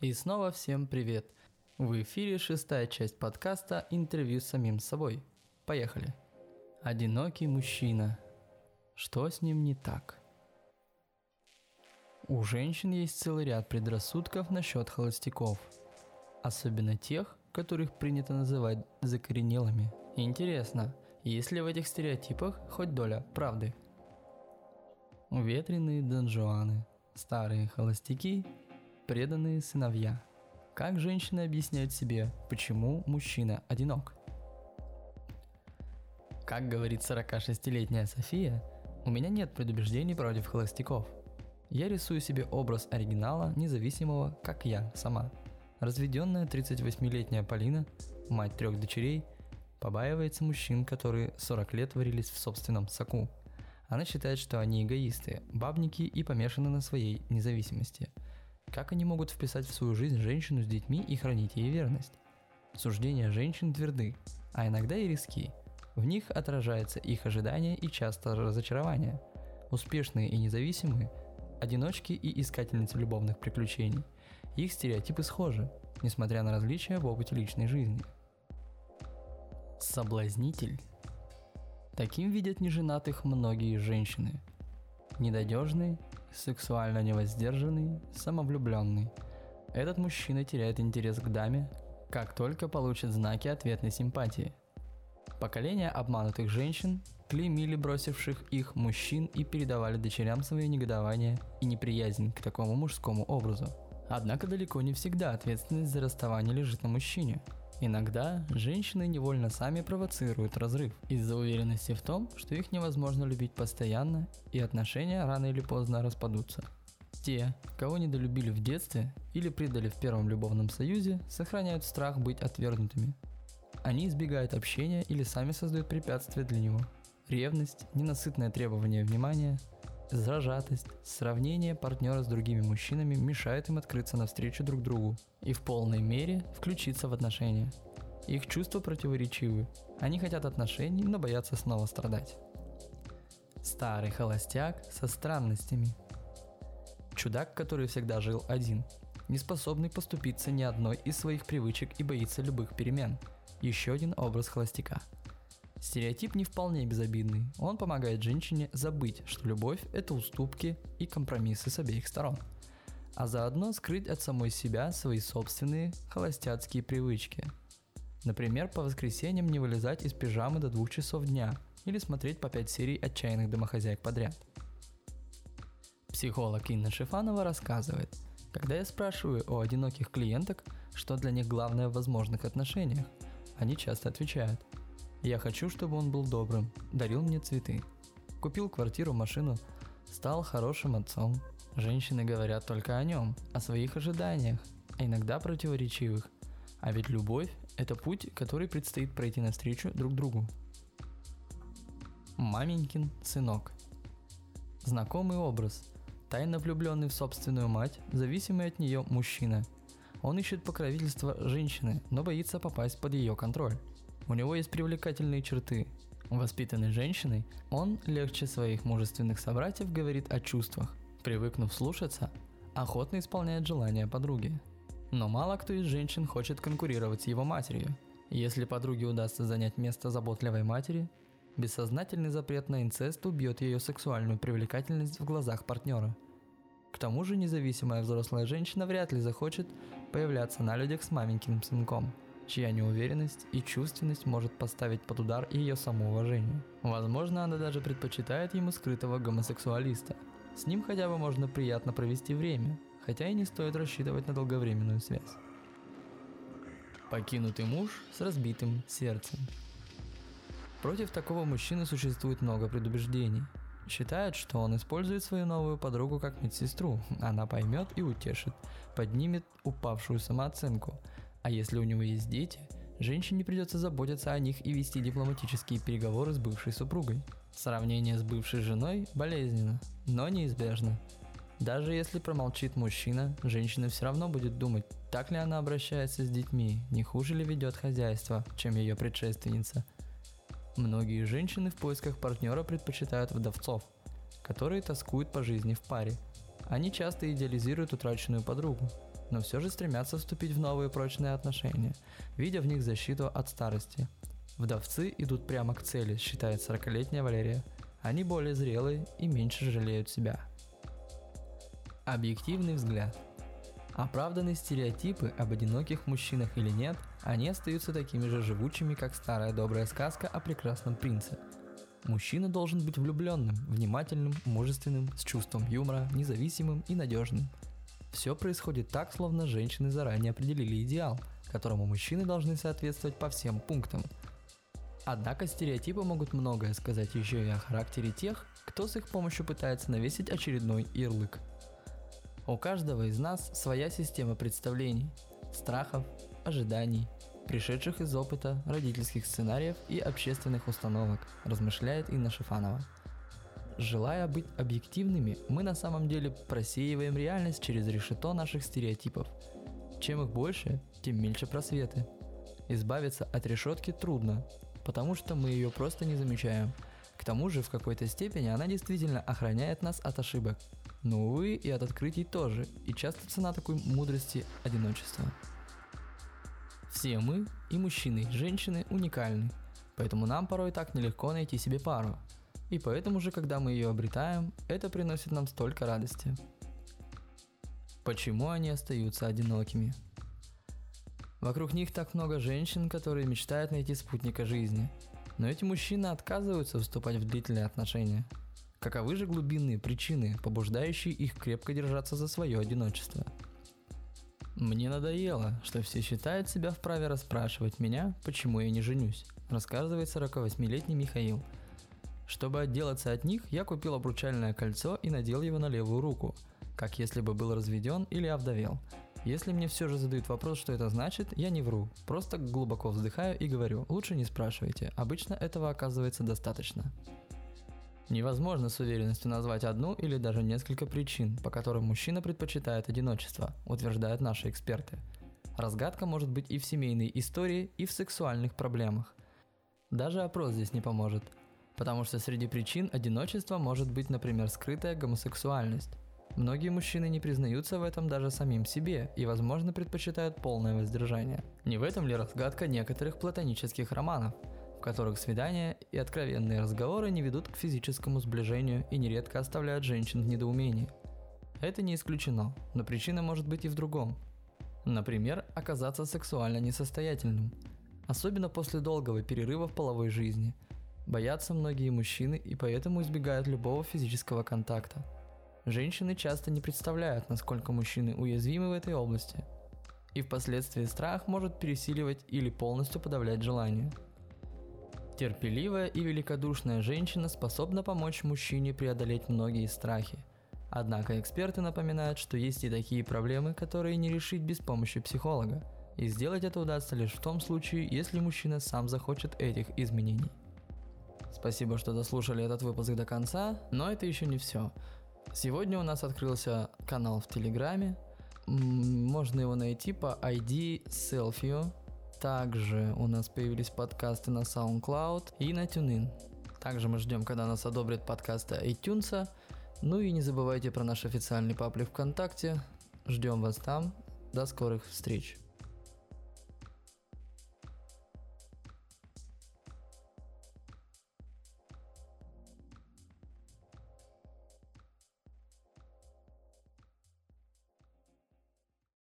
И снова всем привет! В эфире шестая часть подкаста «Интервью с самим собой». Поехали! Одинокий мужчина. Что с ним не так? У женщин есть целый ряд предрассудков насчет холостяков. Особенно тех, которых принято называть закоренелыми. Интересно, есть ли в этих стереотипах хоть доля правды? Ветреные донжуаны, старые холостяки преданные сыновья. Как женщины объясняют себе, почему мужчина одинок? Как говорит 46-летняя София, у меня нет предубеждений против холостяков. Я рисую себе образ оригинала, независимого, как я сама. Разведенная 38-летняя Полина, мать трех дочерей, побаивается мужчин, которые 40 лет варились в собственном соку. Она считает, что они эгоисты, бабники и помешаны на своей независимости – как они могут вписать в свою жизнь женщину с детьми и хранить ей верность? Суждения женщин тверды, а иногда и риски. В них отражается их ожидание и часто разочарование. Успешные и независимые, одиночки и искательницы любовных приключений. Их стереотипы схожи, несмотря на различия в опыте личной жизни. Соблазнитель. Таким видят неженатых многие женщины. Недодежный, сексуально невоздержанный, самовлюбленный. Этот мужчина теряет интерес к даме, как только получит знаки ответной симпатии. Поколение обманутых женщин клеймили бросивших их мужчин и передавали дочерям свои негодования и неприязнь к такому мужскому образу. Однако далеко не всегда ответственность за расставание лежит на мужчине. Иногда женщины невольно сами провоцируют разрыв из-за уверенности в том, что их невозможно любить постоянно и отношения рано или поздно распадутся. Те, кого недолюбили в детстве или предали в первом любовном союзе, сохраняют страх быть отвергнутыми. Они избегают общения или сами создают препятствия для него. Ревность, ненасытное требование внимания, Зажатость, сравнение партнера с другими мужчинами мешает им открыться навстречу друг другу и в полной мере включиться в отношения. Их чувства противоречивы. Они хотят отношений, но боятся снова страдать. Старый холостяк со странностями. Чудак, который всегда жил один, не способный поступиться ни одной из своих привычек и боится любых перемен. Еще один образ холостяка – Стереотип не вполне безобидный. Он помогает женщине забыть, что любовь – это уступки и компромиссы с обеих сторон. А заодно скрыть от самой себя свои собственные холостяцкие привычки. Например, по воскресеньям не вылезать из пижамы до двух часов дня или смотреть по 5 серий отчаянных домохозяек подряд. Психолог Инна Шифанова рассказывает, когда я спрашиваю у одиноких клиенток, что для них главное в возможных отношениях, они часто отвечают – я хочу, чтобы он был добрым, дарил мне цветы. Купил квартиру, машину, стал хорошим отцом. Женщины говорят только о нем, о своих ожиданиях, а иногда противоречивых. А ведь любовь – это путь, который предстоит пройти навстречу друг другу. Маменькин сынок. Знакомый образ. Тайно влюбленный в собственную мать, зависимый от нее мужчина. Он ищет покровительство женщины, но боится попасть под ее контроль. У него есть привлекательные черты. Воспитанный женщиной, он легче своих мужественных собратьев говорит о чувствах. Привыкнув слушаться, охотно исполняет желания подруги. Но мало кто из женщин хочет конкурировать с его матерью. Если подруге удастся занять место заботливой матери, бессознательный запрет на инцест убьет ее сексуальную привлекательность в глазах партнера. К тому же независимая взрослая женщина вряд ли захочет появляться на людях с маменьким сынком – чья неуверенность и чувственность может поставить под удар ее самоуважение. Возможно, она даже предпочитает ему скрытого гомосексуалиста. С ним хотя бы можно приятно провести время, хотя и не стоит рассчитывать на долговременную связь. Покинутый муж с разбитым сердцем. Против такого мужчины существует много предубеждений. Считает, что он использует свою новую подругу как медсестру. Она поймет и утешит, поднимет упавшую самооценку, а если у него есть дети, женщине придется заботиться о них и вести дипломатические переговоры с бывшей супругой. Сравнение с бывшей женой болезненно, но неизбежно. Даже если промолчит мужчина, женщина все равно будет думать, так ли она обращается с детьми, не хуже ли ведет хозяйство, чем ее предшественница. Многие женщины в поисках партнера предпочитают вдовцов, которые тоскуют по жизни в паре. Они часто идеализируют утраченную подругу, но все же стремятся вступить в новые прочные отношения, видя в них защиту от старости. Вдовцы идут прямо к цели, считает 40-летняя Валерия. Они более зрелые и меньше жалеют себя. Объективный взгляд. Оправданы стереотипы об одиноких мужчинах или нет, они остаются такими же живучими, как старая добрая сказка о прекрасном принце – Мужчина должен быть влюбленным, внимательным, мужественным, с чувством юмора, независимым и надежным. Все происходит так, словно женщины заранее определили идеал, которому мужчины должны соответствовать по всем пунктам. Однако стереотипы могут многое сказать еще и о характере тех, кто с их помощью пытается навесить очередной ярлык. У каждого из нас своя система представлений, страхов, ожиданий, пришедших из опыта, родительских сценариев и общественных установок, размышляет Инна Шифанова. Желая быть объективными, мы на самом деле просеиваем реальность через решето наших стереотипов. Чем их больше, тем меньше просветы. Избавиться от решетки трудно, потому что мы ее просто не замечаем. К тому же в какой-то степени она действительно охраняет нас от ошибок. Но увы и от открытий тоже, и часто цена такой мудрости – одиночество. Все мы, и мужчины, и женщины, уникальны, поэтому нам порой так нелегко найти себе пару. И поэтому же, когда мы ее обретаем, это приносит нам столько радости. Почему они остаются одинокими? Вокруг них так много женщин, которые мечтают найти спутника жизни. Но эти мужчины отказываются вступать в длительные отношения. Каковы же глубинные причины, побуждающие их крепко держаться за свое одиночество – мне надоело, что все считают себя вправе расспрашивать меня, почему я не женюсь, рассказывает 48-летний Михаил. Чтобы отделаться от них, я купил обручальное кольцо и надел его на левую руку, как если бы был разведен или овдовел. Если мне все же задают вопрос, что это значит, я не вру, просто глубоко вздыхаю и говорю, лучше не спрашивайте, обычно этого оказывается достаточно. Невозможно с уверенностью назвать одну или даже несколько причин, по которым мужчина предпочитает одиночество, утверждают наши эксперты. Разгадка может быть и в семейной истории, и в сексуальных проблемах. Даже опрос здесь не поможет, потому что среди причин одиночества может быть, например, скрытая гомосексуальность. Многие мужчины не признаются в этом даже самим себе и, возможно, предпочитают полное воздержание. Не в этом ли разгадка некоторых платонических романов – в которых свидания и откровенные разговоры не ведут к физическому сближению и нередко оставляют женщин в недоумении. Это не исключено, но причина может быть и в другом. Например, оказаться сексуально несостоятельным, особенно после долгого перерыва в половой жизни. Боятся многие мужчины и поэтому избегают любого физического контакта. Женщины часто не представляют, насколько мужчины уязвимы в этой области. И впоследствии страх может пересиливать или полностью подавлять желание – Терпеливая и великодушная женщина способна помочь мужчине преодолеть многие страхи. Однако эксперты напоминают, что есть и такие проблемы, которые не решить без помощи психолога. И сделать это удастся лишь в том случае, если мужчина сам захочет этих изменений. Спасибо, что дослушали этот выпуск до конца, но это еще не все. Сегодня у нас открылся канал в Телеграме. Можно его найти по ID Selfie также у нас появились подкасты на SoundCloud и на TuneIn. Также мы ждем, когда нас одобрят подкасты iTunes. Ну и не забывайте про наш официальный паблик ВКонтакте. Ждем вас там. До скорых встреч.